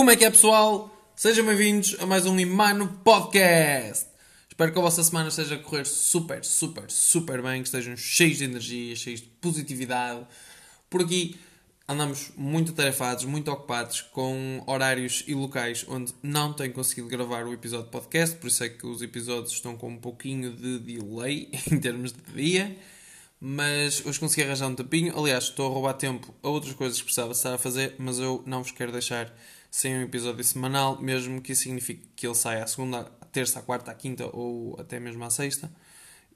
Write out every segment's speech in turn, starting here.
Como é que é, pessoal? Sejam bem-vindos a mais um Imano Podcast. Espero que a vossa semana esteja a correr super, super, super bem, que estejam cheios de energia, cheios de positividade. Por aqui andamos muito atarefados, muito ocupados, com horários e locais onde não tenho conseguido gravar o episódio de podcast, por isso é que os episódios estão com um pouquinho de delay em termos de dia. Mas hoje consegui arranjar um tapinho. Aliás, estou a roubar tempo a outras coisas que precisava estar a fazer, mas eu não vos quero deixar sem um episódio semanal, mesmo que isso signifique que ele saia à segunda, à terça, à quarta, à quinta ou até mesmo à sexta.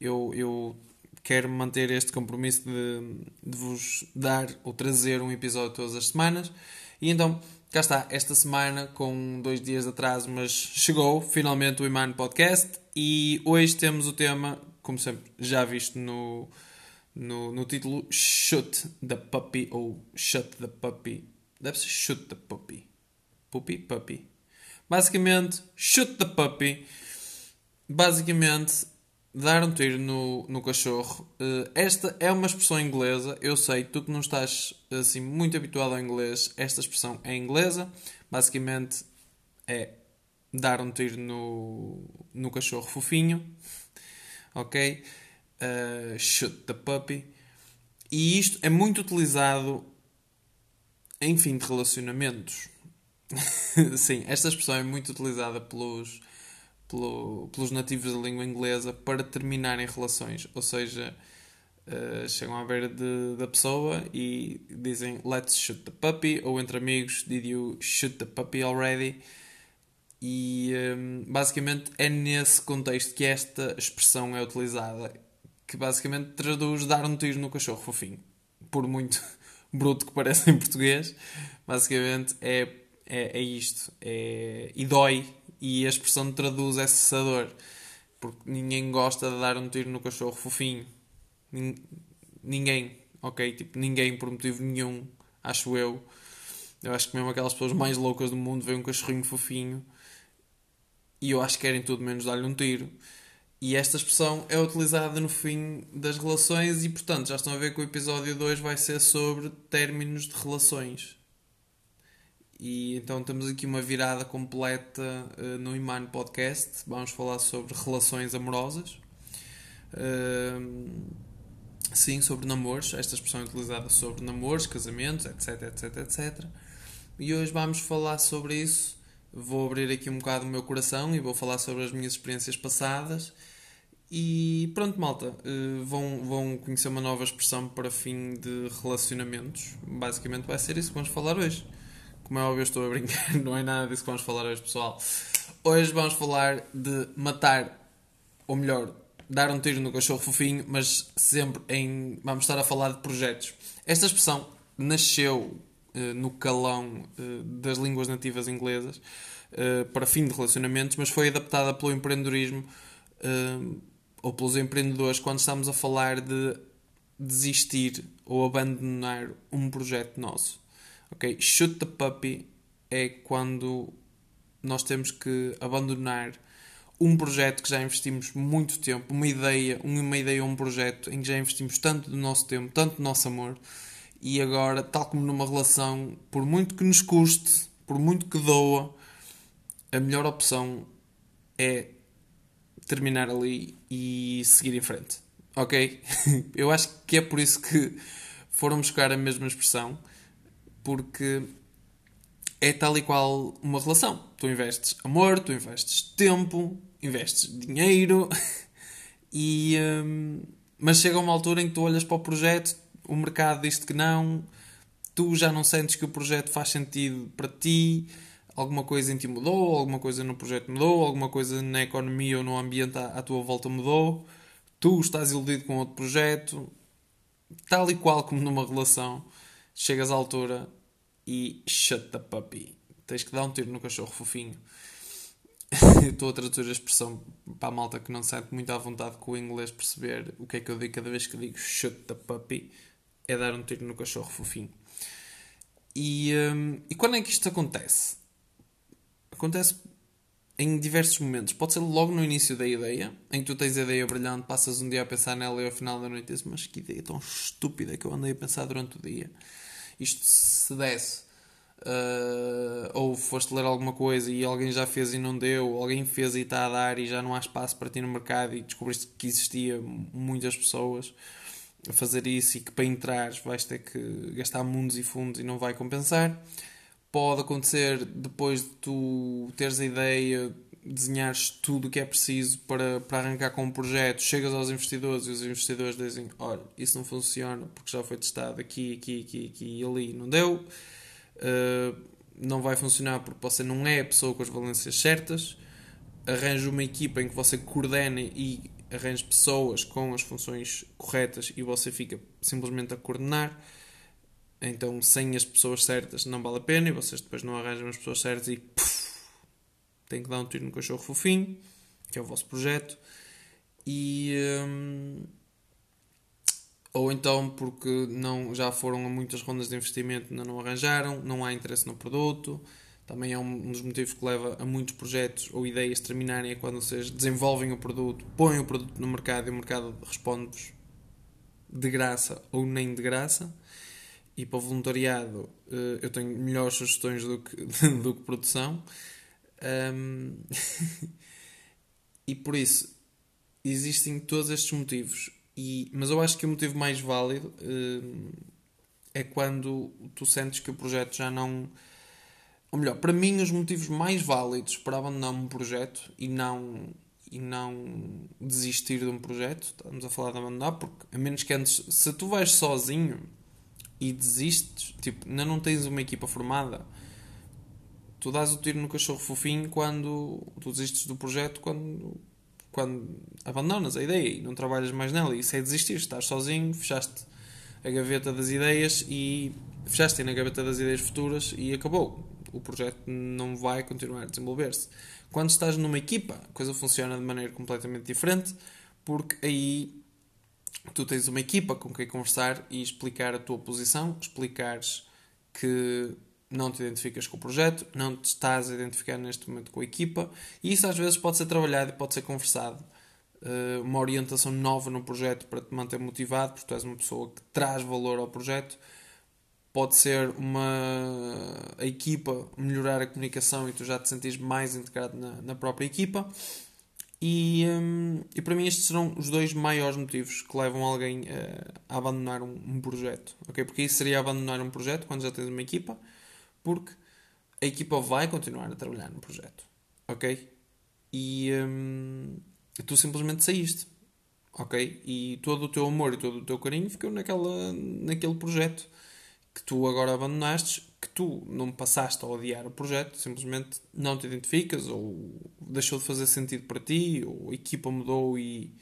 Eu, eu quero manter este compromisso de, de vos dar ou trazer um episódio todas as semanas. E então, cá está, esta semana, com dois dias de atraso, mas chegou finalmente o Iman Podcast. E hoje temos o tema, como sempre, já visto no, no, no título Shoot the Puppy ou Shut the Puppy. Deve ser Shoot the Puppy. Puppy? Puppy. Basicamente, Shoot the Puppy. Basicamente, dar um tiro no, no cachorro. Uh, esta é uma expressão inglesa. Eu sei, tu que não estás assim muito habituado ao inglês, esta expressão é inglesa. Basicamente, é dar um tiro no, no cachorro fofinho. Ok? Uh, shoot the puppy. E isto é muito utilizado em fim de relacionamentos. Sim, esta expressão é muito utilizada pelos, pelo, pelos nativos da língua inglesa para terminarem relações. Ou seja, uh, chegam à beira de, da pessoa e dizem let's shoot the puppy, ou entre amigos, did you shoot the puppy already? E um, basicamente é nesse contexto que esta expressão é utilizada, que basicamente traduz dar um tiro no cachorro fofinho. Por muito bruto que pareça em português, basicamente é, é, é isto. É, e dói, e a expressão traduz é cessador. Porque ninguém gosta de dar um tiro no cachorro fofinho. Ninguém, ok? Tipo, ninguém por motivo nenhum, acho eu. Eu acho que mesmo aquelas pessoas mais loucas do mundo veem um cachorrinho fofinho e eu acho que querem tudo menos dar-lhe um tiro. E esta expressão é utilizada no fim das relações e, portanto, já estão a ver que o episódio 2 vai ser sobre términos de relações. E então temos aqui uma virada completa uh, no Iman Podcast. Vamos falar sobre relações amorosas. Uh, sim, sobre namoros. Esta expressão é utilizada sobre namoros, casamentos, etc, etc, etc. E hoje vamos falar sobre isso vou abrir aqui um bocado o meu coração e vou falar sobre as minhas experiências passadas. E pronto, malta, eh, vão, vão conhecer uma nova expressão para fim de relacionamentos. Basicamente vai ser isso que vamos falar hoje. Como é óbvio, eu estou a brincar, não é nada disso que vamos falar hoje, pessoal. Hoje vamos falar de matar, ou melhor, dar um tiro no cachorro fofinho, mas sempre em. Vamos estar a falar de projetos. Esta expressão nasceu eh, no calão eh, das línguas nativas inglesas eh, para fim de relacionamentos, mas foi adaptada pelo empreendedorismo ou pelos empreendedores quando estamos a falar de desistir ou abandonar um projeto nosso. Ok? Shoot the puppy é quando nós temos que abandonar um projeto que já investimos muito tempo, uma ideia, uma ideia ou um projeto em que já investimos tanto do nosso tempo, tanto do nosso amor, e agora, tal como numa relação, por muito que nos custe, por muito que doa, a melhor opção é terminar ali e seguir em frente. Ok? Eu acho que é por isso que foram buscar a mesma expressão, porque é tal e qual uma relação. Tu investes amor, tu investes tempo, investes dinheiro, e, hum, mas chega uma altura em que tu olhas para o projeto, o mercado diz que não, tu já não sentes que o projeto faz sentido para ti, alguma coisa em ti mudou, alguma coisa no projeto mudou, alguma coisa na economia ou no ambiente à, à tua volta mudou, tu estás iludido com outro projeto, tal e qual como numa relação, chegas à altura e shut the puppy. Tens que dar um tiro no cachorro fofinho. Estou a traduzir a expressão para a malta que não sente muito à vontade com o inglês perceber o que é que eu digo cada vez que digo shut the puppy é dar um tiro no cachorro fofinho. E, um, e quando é que isto acontece? Acontece em diversos momentos. Pode ser logo no início da ideia, em que tu tens a ideia brilhante, passas um dia a pensar nela e ao final da noite dizes, mas que ideia tão estúpida que eu andei a pensar durante o dia. Isto se desse uh, ou foste ler alguma coisa e alguém já fez e não deu, alguém fez e está a dar e já não há espaço para ti no mercado e descobriste que existia muitas pessoas a fazer isso e que para entrar vais ter que gastar mundos e fundos e não vai compensar. Pode acontecer depois de tu teres a ideia, desenhares tudo o que é preciso para, para arrancar com um projeto, chegas aos investidores e os investidores dizem: Olha, isso não funciona porque já foi testado aqui, aqui, aqui, aqui e ali não deu. Uh, não vai funcionar porque você não é a pessoa com as valências certas. Arranje uma equipa em que você coordene e arranje pessoas com as funções corretas e você fica simplesmente a coordenar. Então, sem as pessoas certas, não vale a pena e vocês depois não arranjam as pessoas certas e tem que dar um tiro no cachorro fofinho, que é o vosso projeto, e. Hum, ou então porque não, já foram a muitas rondas de investimento ainda não arranjaram, não há interesse no produto. Também é um, um dos motivos que leva a muitos projetos ou ideias terminarem é quando vocês desenvolvem o produto, põem o produto no mercado e o mercado responde-vos de graça ou nem de graça. E para o voluntariado eh, eu tenho melhores sugestões do que, do que produção. Um, e por isso existem todos estes motivos. E, mas eu acho que o motivo mais válido um, é quando tu sentes que o projeto já não. Ou melhor, para mim, os motivos mais válidos para abandonar um projeto e não, e não desistir de um projeto, estamos a falar de abandonar, porque a menos que antes, se tu vais sozinho e desistes, tipo, ainda não tens uma equipa formada, tu dás o tiro no cachorro fofinho quando tu desistes do projeto, quando, quando abandonas a ideia e não trabalhas mais nela. Isso é desistir, estás sozinho, fechaste a gaveta das ideias e fechaste na gaveta das ideias futuras e acabou. O projeto não vai continuar a desenvolver-se. Quando estás numa equipa, a coisa funciona de maneira completamente diferente, porque aí tu tens uma equipa com quem conversar e explicar a tua posição, explicares que não te identificas com o projeto, não te estás a identificar neste momento com a equipa, e isso às vezes pode ser trabalhado e pode ser conversado. Uh, uma orientação nova no projeto para te manter motivado, porque tu és uma pessoa que traz valor ao projeto. Pode ser uma a equipa melhorar a comunicação e tu já te sentires mais integrado na, na própria equipa. E, um, e para mim estes serão os dois maiores motivos que levam alguém uh, a abandonar um, um, projeto. Okay? Porque isso seria abandonar um projeto quando já tens uma equipa porque a equipa vai continuar a trabalhar no projeto, ok? E hum, tu simplesmente saíste, ok? E todo o teu amor e todo o teu carinho ficou naquela, naquele projeto que tu agora abandonaste, que tu não passaste a odiar o projeto, simplesmente não te identificas ou deixou de fazer sentido para ti, ou a equipa mudou e,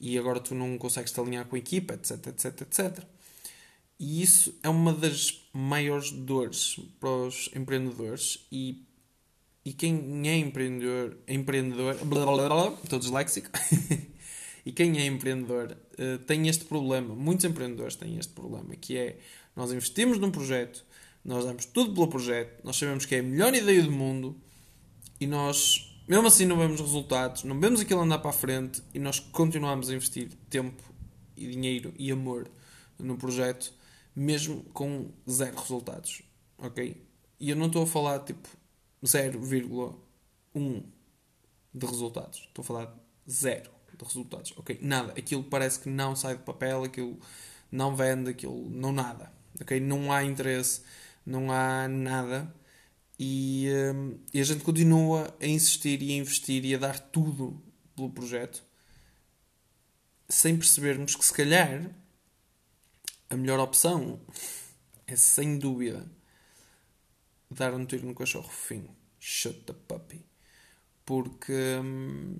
e agora tu não consegues te alinhar com a equipa, etc, etc, etc. E isso é uma das maiores dores para os empreendedores e, e quem é empreendedor, empreendedor blá, blá, blá, estou disléxico, e quem é empreendedor uh, tem este problema, muitos empreendedores têm este problema, que é nós investimos num projeto, nós damos tudo pelo projeto, nós sabemos que é a melhor ideia do mundo e nós, mesmo assim, não vemos resultados, não vemos aquilo andar para a frente e nós continuamos a investir tempo e dinheiro e amor no projeto mesmo com zero resultados, ok? E eu não estou a falar tipo 0,1 de resultados, estou a falar zero de resultados, ok? Nada, aquilo parece que não sai de papel, aquilo não vende, aquilo não nada, ok? Não há interesse, não há nada e, um, e a gente continua a insistir e a investir e a dar tudo pelo projeto sem percebermos que se calhar a melhor opção é sem dúvida dar um tiro no cachorro fofinho. Shut the puppy. Porque. Hum,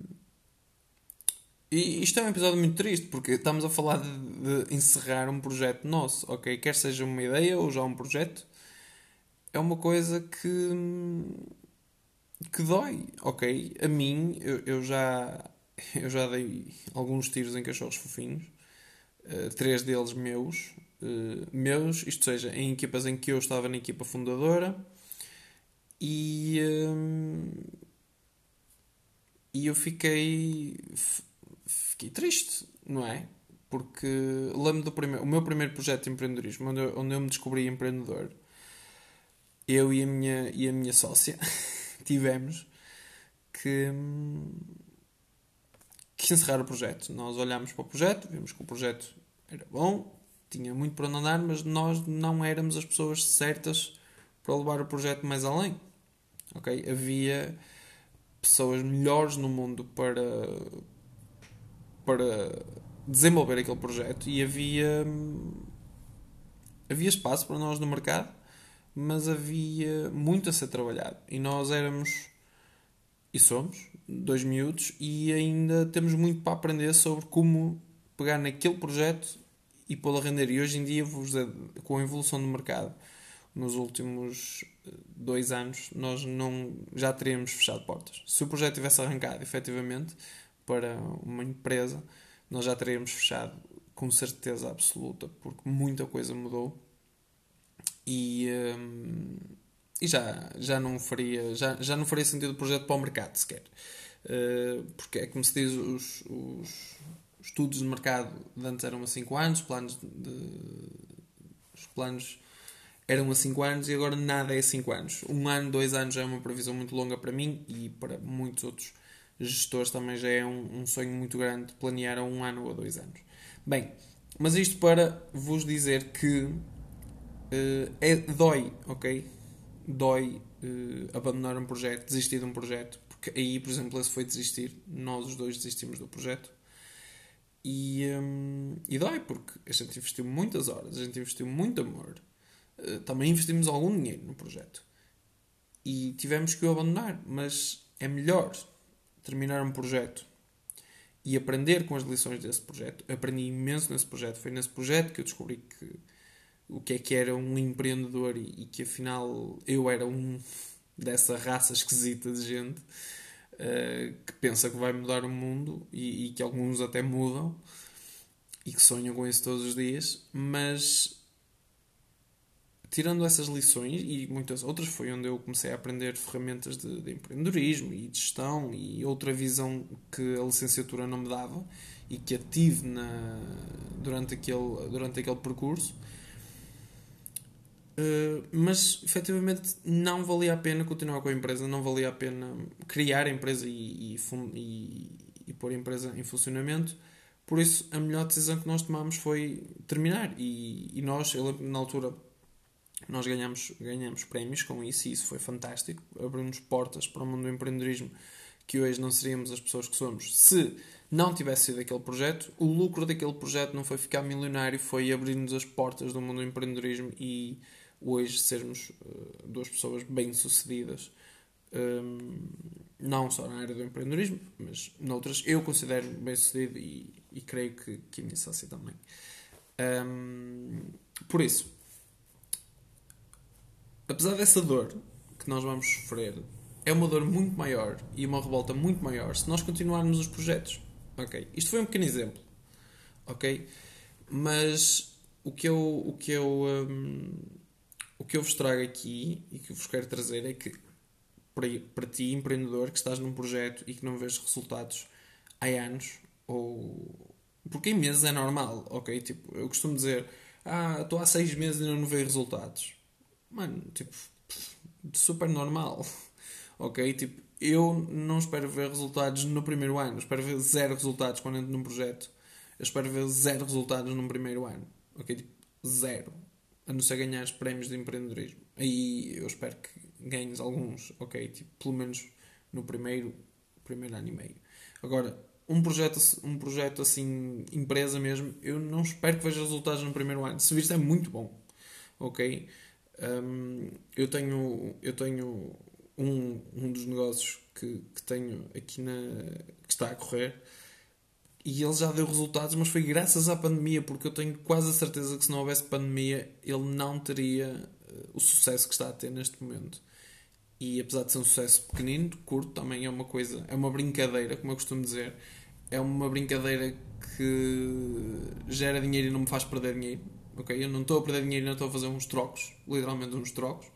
e isto é um episódio muito triste porque estamos a falar de, de, encerrar um projeto nosso, ok? Quer seja uma ideia ou já um projeto, é uma coisa que. Que dói, ok? A mim, eu, eu já. Eu já dei alguns tiros em cachorros fofinhos eh, três deles meus, uh, meus, isto seja, em equipas em que eu estava na equipa fundadora, e, eh, e eu fiquei, fiquei triste, não é? Porque lembro do primeiro, o meu primeiro projeto de empreendedorismo, onde eu, onde eu me descobri empreendedor, eu e a minha, e a minha sócia tivemos que, que encerrar o projeto. Nós olhámos para o projeto, vimos que o projeto era bom, tinha muito para andar, mas nós não éramos as pessoas certas para levar o projeto mais além. Okay? Havia pessoas melhores no mundo para, para desenvolver aquele projeto e havia, havia espaço para nós no mercado, mas havia muito a ser trabalhado. E nós éramos, e somos, dois miúdos, e ainda temos muito para aprender sobre como pegar naquele projeto e pô-lo a render. E hoje em dia, com a evolução do mercado, nos últimos eh, dois anos, nós não, já teríamos fechado portas. Se o projeto tivesse arrancado efetivamente para uma empresa, nós já teríamos fechado com certeza absoluta, porque muita coisa mudou e, um, e já, já, não faria, já, já não faria sentido o projeto para o mercado sequer. Uh, porque é como se diz, os, os estudos de mercado de antes eram a 5 anos, planos de, os planos eram a 5 anos e agora nada é a 5 anos. Um ano, dois anos já é uma previsão muito longa para mim e para muitos outros gestores também já é um, um sonho muito grande planear a um ano ou a dois anos. Bem, mas isto para vos dizer que uh, é, dói, ok? Dói uh, abandonar um projeto, desistir de um projeto, porque aí, por exemplo, esse foi desistir. Nós os dois desistimos do projeto. E, um, e dói, porque a gente investiu muitas horas, a gente investiu muito amor, eh, também investimos algum dinheiro no projeto e tivemos que o abandonar. Mas é melhor terminar um projeto e aprender com as lições desse projeto. Aprendi imenso nesse projeto. Foi nesse projeto que eu descobri que o que é que era um empreendedor e, e que afinal eu era um dessa raça esquisita de gente uh, que pensa que vai mudar o mundo e, e que alguns até mudam e que sonham com isso todos os dias, mas tirando essas lições e muitas outras, foi onde eu comecei a aprender ferramentas de, de, empreendedorismo e de gestão e outra visão que a licenciatura não me dava e que a tive na, durante, aquele, durante aquele percurso. Uh, mas efetivamente não valia a pena continuar com a empresa, não valia a pena criar a empresa e, e, e, e pôr a empresa em funcionamento. Por isso, a melhor decisão que nós tomámos foi terminar. E, e nós, eu lembro na altura, nós ganhamos, ganhamos prémios com isso e isso foi fantástico. Abrimos portas para o mundo do empreendedorismo que hoje não seríamos as pessoas que somos se não tivesse sido aquele projeto. O lucro daquele projeto não foi ficar milionário, foi abrir-nos as portas do mundo do empreendedorismo e hoje sermos uh, duas pessoas bem-sucedidas. Um, não só na área do empreendedorismo, mas noutras. Eu considero bem-sucedido e, e creio que, que a minha sócia também. Um, por isso, apesar dessa dor que nós vamos sofrer, é uma dor muito maior e uma revolta muito maior se nós continuarmos os projetos. Ok? Isto foi um pequeno exemplo. Ok? Mas o que eu, o que eu, um, o que eu vos trago aqui e que vos quero trazer é que para, para ti, empreendedor, que estás num projeto e que não vês resultados há anos, ou. Porque em meses é normal, ok? Tipo, eu costumo dizer, ah, estou há seis meses e não vejo resultados mano, tipo, super normal. ok? Tipo, eu não espero ver resultados no primeiro ano. Eu espero ver zero resultados quando entro num projeto. Eu espero ver zero resultados no primeiro ano. Ok? Tipo, zero. A não ser ganhar os prémios de empreendedorismo. Aí eu espero que ganhes alguns. Ok? Tipo, pelo menos no primeiro, primeiro ano e meio. Agora, um projeto, um projeto assim, empresa mesmo, eu não espero que veja resultados no primeiro ano. Se viste é muito bom. Ok? Um, eu tenho, eu tenho um, um dos negócios que, que tenho aqui na. que está a correr e ele já deu resultados, mas foi graças à pandemia, porque eu tenho quase a certeza que se não houvesse pandemia ele não teria uh, o sucesso que está a ter neste momento. E apesar de ser um sucesso pequenino, curto, também é uma coisa, é uma brincadeira, como eu costumo dizer, é uma brincadeira que gera dinheiro e não me faz perder dinheiro ok? Eu não estou a perder dinheiro, não estou a fazer uns trocos, literalmente uns trocos,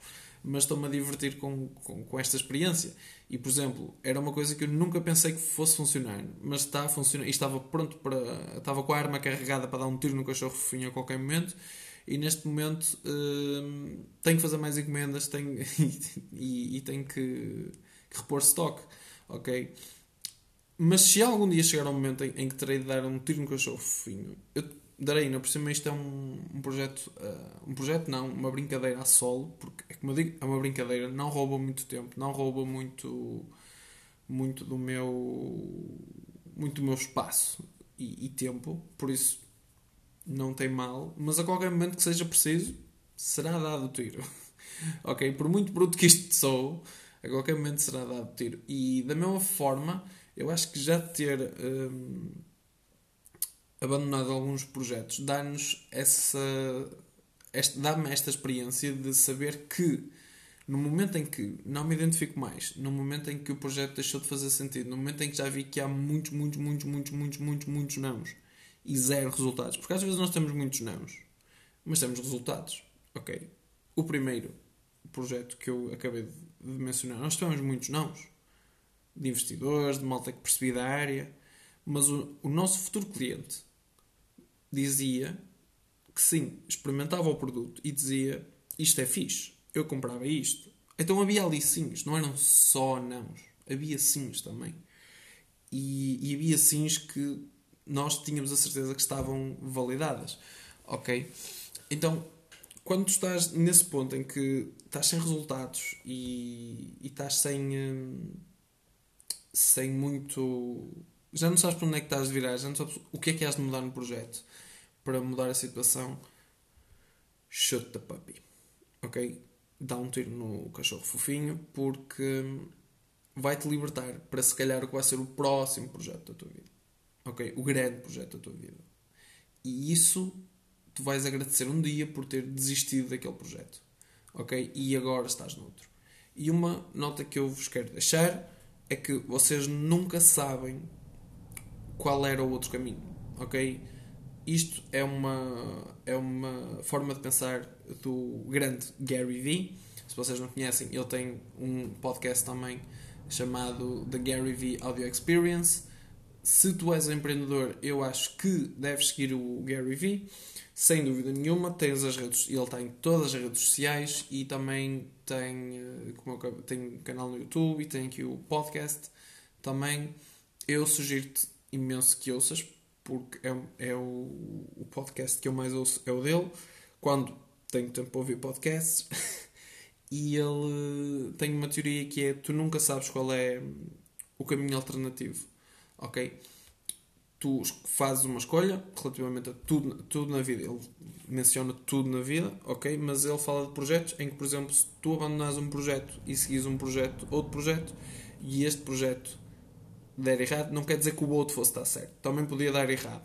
mas estou-me a divertir com, com, com, esta experiência. E, por exemplo, era uma coisa que eu nunca pensei que fosse funcionar, mas está a funcionar, e estava pronto para. estava com a arma carregada para dar um tiro no cachorro fofinho a qualquer momento, e neste momento uh, tenho que fazer mais encomendas tenho, e, e, tenho que, que repor stock, ok? Mas se algum dia chegar um momento em, em, que terei de dar um tiro no cachorro fofinho, eu darei, por cima isto é um, um projeto, uh, um projeto não, uma brincadeira a solo, porque é como eu digo, é uma brincadeira, não rouba muito tempo, não rouba muito, muito do meu, muito do meu espaço e, e tempo, por isso não tem mal, mas a qualquer momento que seja preciso, será dado o tiro. ok? Por muito bruto que isto sou, a qualquer momento será dado o tiro. E da mesma forma, eu acho que já ter hum, abandonado alguns projetos dá-nos essa. dá-me esta experiência de saber que no momento em que não me identifico mais, no momento em que o projeto deixou de fazer sentido, no momento em que já vi que há muitos, muitos, muitos, muitos, muitos, muitos, muitos nãos e zero resultados. Porque às vezes nós temos muitos nãos, mas temos resultados. Ok. O primeiro projeto que eu acabei de mencionar, nós tivemos muitos nãos. De investidores, de malta que percebia da área. Mas o, o nosso futuro cliente dizia que sim, experimentava o produto e dizia isto é fixe, eu comprava isto. Então havia ali sims, não eram só nãos, havia sims também. E, e havia sims que nós tínhamos a certeza que estavam validadas. Ok? Então, quando estás nesse ponto em que estás sem resultados e, e estás sem, hum, sem muito. Já não sabes para onde é que estás de virar, já não sabes o que é que has de mudar no projeto para mudar a situação. Shoot the puppy. Ok? Dá um tiro no cachorro fofinho porque vai-te libertar para se calhar o que vai ser o próximo projeto da tua vida ok? O grande projeto da tua vida. E isso tu vais agradecer um dia por ter desistido daquele projeto, ok? E agora estás noutro. E uma nota que eu vos quero deixar é que vocês nunca sabem qual era o outro caminho, ok? Isto é uma, é uma forma de pensar do grande Gary Vee. Se vocês não conhecem, ele tem um podcast também chamado The Gary Vee Audio Experience se tu és um empreendedor, eu acho que deves seguir o Gary Vee, sem dúvida nenhuma. Tens as redes, ele tem todas as redes sociais e também tem, eh, como eu, tem um canal no YouTube e tem aqui o podcast. Também eu sugiro-te imenso que ouças, porque é, é o, o podcast que eu mais ouço, é o dele. Quando tenho tempo para ouvir podcasts. e ele tem uma teoria que é: tu nunca sabes qual é o caminho alternativo ok? Tu fazes uma escolha relativamente a tudo, tudo na vida. Ele menciona tudo na vida, ok? Mas ele fala de projetos em que, por exemplo, se tu abandonas um projeto e seguis um projeto, outro projeto, e este projeto der errado, não quer dizer que o outro fosse estar certo. Também podia dar errado.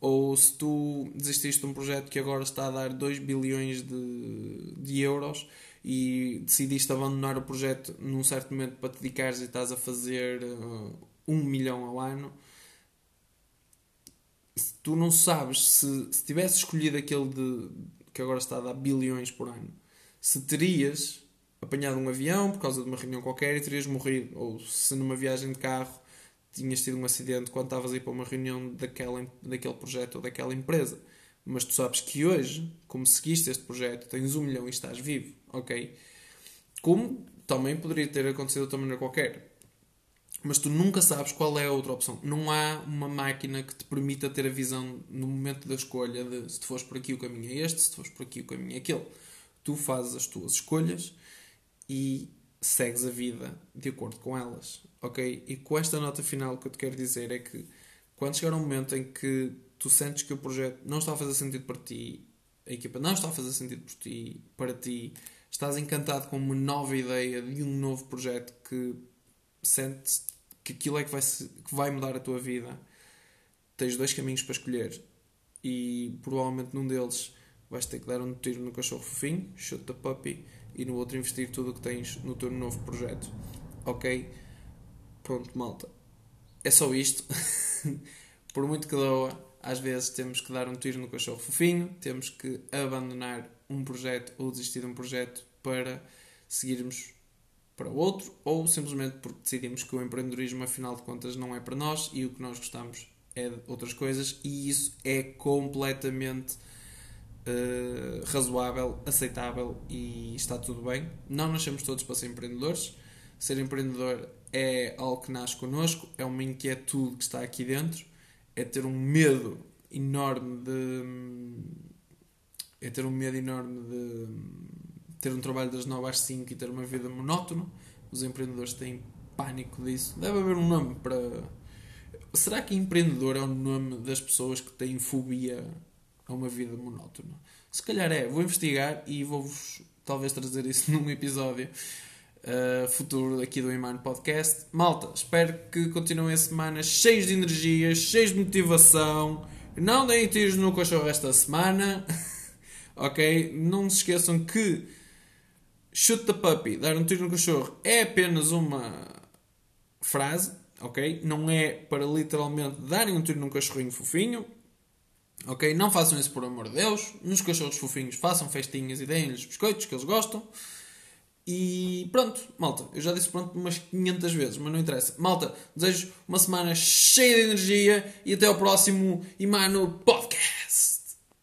Ou se tu desististe de um projeto que agora está a dar 2 bilhões de, de euros e decidiste abandonar o projeto num certo momento para te dedicares e estás a fazer uh, um milhão ao ano, se tu não sabes se, se tivesse escolhido aquele de, que agora está a dar bilhões por ano, se terias apanhado um avião por causa de uma reunião qualquer e terias morrido, ou se numa viagem de carro tinhas tido um acidente quando estavas a ir para uma reunião daquela, daquele projeto ou daquela empresa. Mas tu sabes que hoje, como seguiste este projeto, tens um milhão e estás vivo, ok? Como também poderia ter acontecido de outra maneira qualquer mas tu nunca sabes qual é a outra opção. Não há uma máquina que te permita ter a visão no momento da escolha de se tu fores por aqui o caminho é este, se tu fores por aqui o caminho é aquele. Tu fazes as tuas escolhas e segues a vida de acordo com elas, ok? E com esta nota final que eu te quero dizer é que quando chegar um momento em que tu sentes que o projeto não está a fazer sentido para ti, a equipa não está a fazer sentido por ti, para ti, estás encantado com uma nova ideia de um novo projeto que sentes que aquilo é que vai, que vai mudar a tua vida, tens dois caminhos para escolher e provavelmente num deles vais ter que dar um tiro no cachorro fofinho, shoot the puppy, e no outro investir tudo o que tens no teu novo projeto. Ok? Pronto, malta. É só isto. Por muito que doa, às vezes temos que dar um tiro no cachorro fofinho, temos que abandonar um projeto ou desistir de um projeto para seguirmos para outro, ou simplesmente porque decidimos que o empreendedorismo, afinal de contas, não é para nós e o que nós gostamos é de outras coisas, e isso é completamente uh, razoável, aceitável e está tudo bem. Não nascemos todos para ser empreendedores. Ser empreendedor é algo que nasce connosco, é uma inquietude que está aqui dentro, é ter um medo enorme de. é ter um medo enorme de ter um trabalho das 9 às 5 e ter uma vida monótona. Os empreendedores têm pânico disso. Deve haver um nome para. Será que empreendedor é o nome das pessoas que têm fobia a uma vida monótona? Se calhar é. Vou investigar e vou-vos talvez trazer isso num episódio uh, futuro aqui do Iman Podcast. Malta, espero que continuem a semana cheios de energia, cheios de motivação. Não deem tiros no cachorro esta semana. ok? Não se esqueçam que shoot the puppy, dar um tiro no cachorro, é apenas uma frase, ok? Não é para literalmente darem um tiro num cachorrinho fofinho, ok? Não façam isso por amor de Deus. Nos cachorros fofinhos façam festinhas e deem-lhes biscoitos que eles gostam. E pronto, malta, eu já disse pronto umas 500 vezes, mas não interessa. Malta, desejo uma semana cheia de energia e até ao próximo Imano Podcast.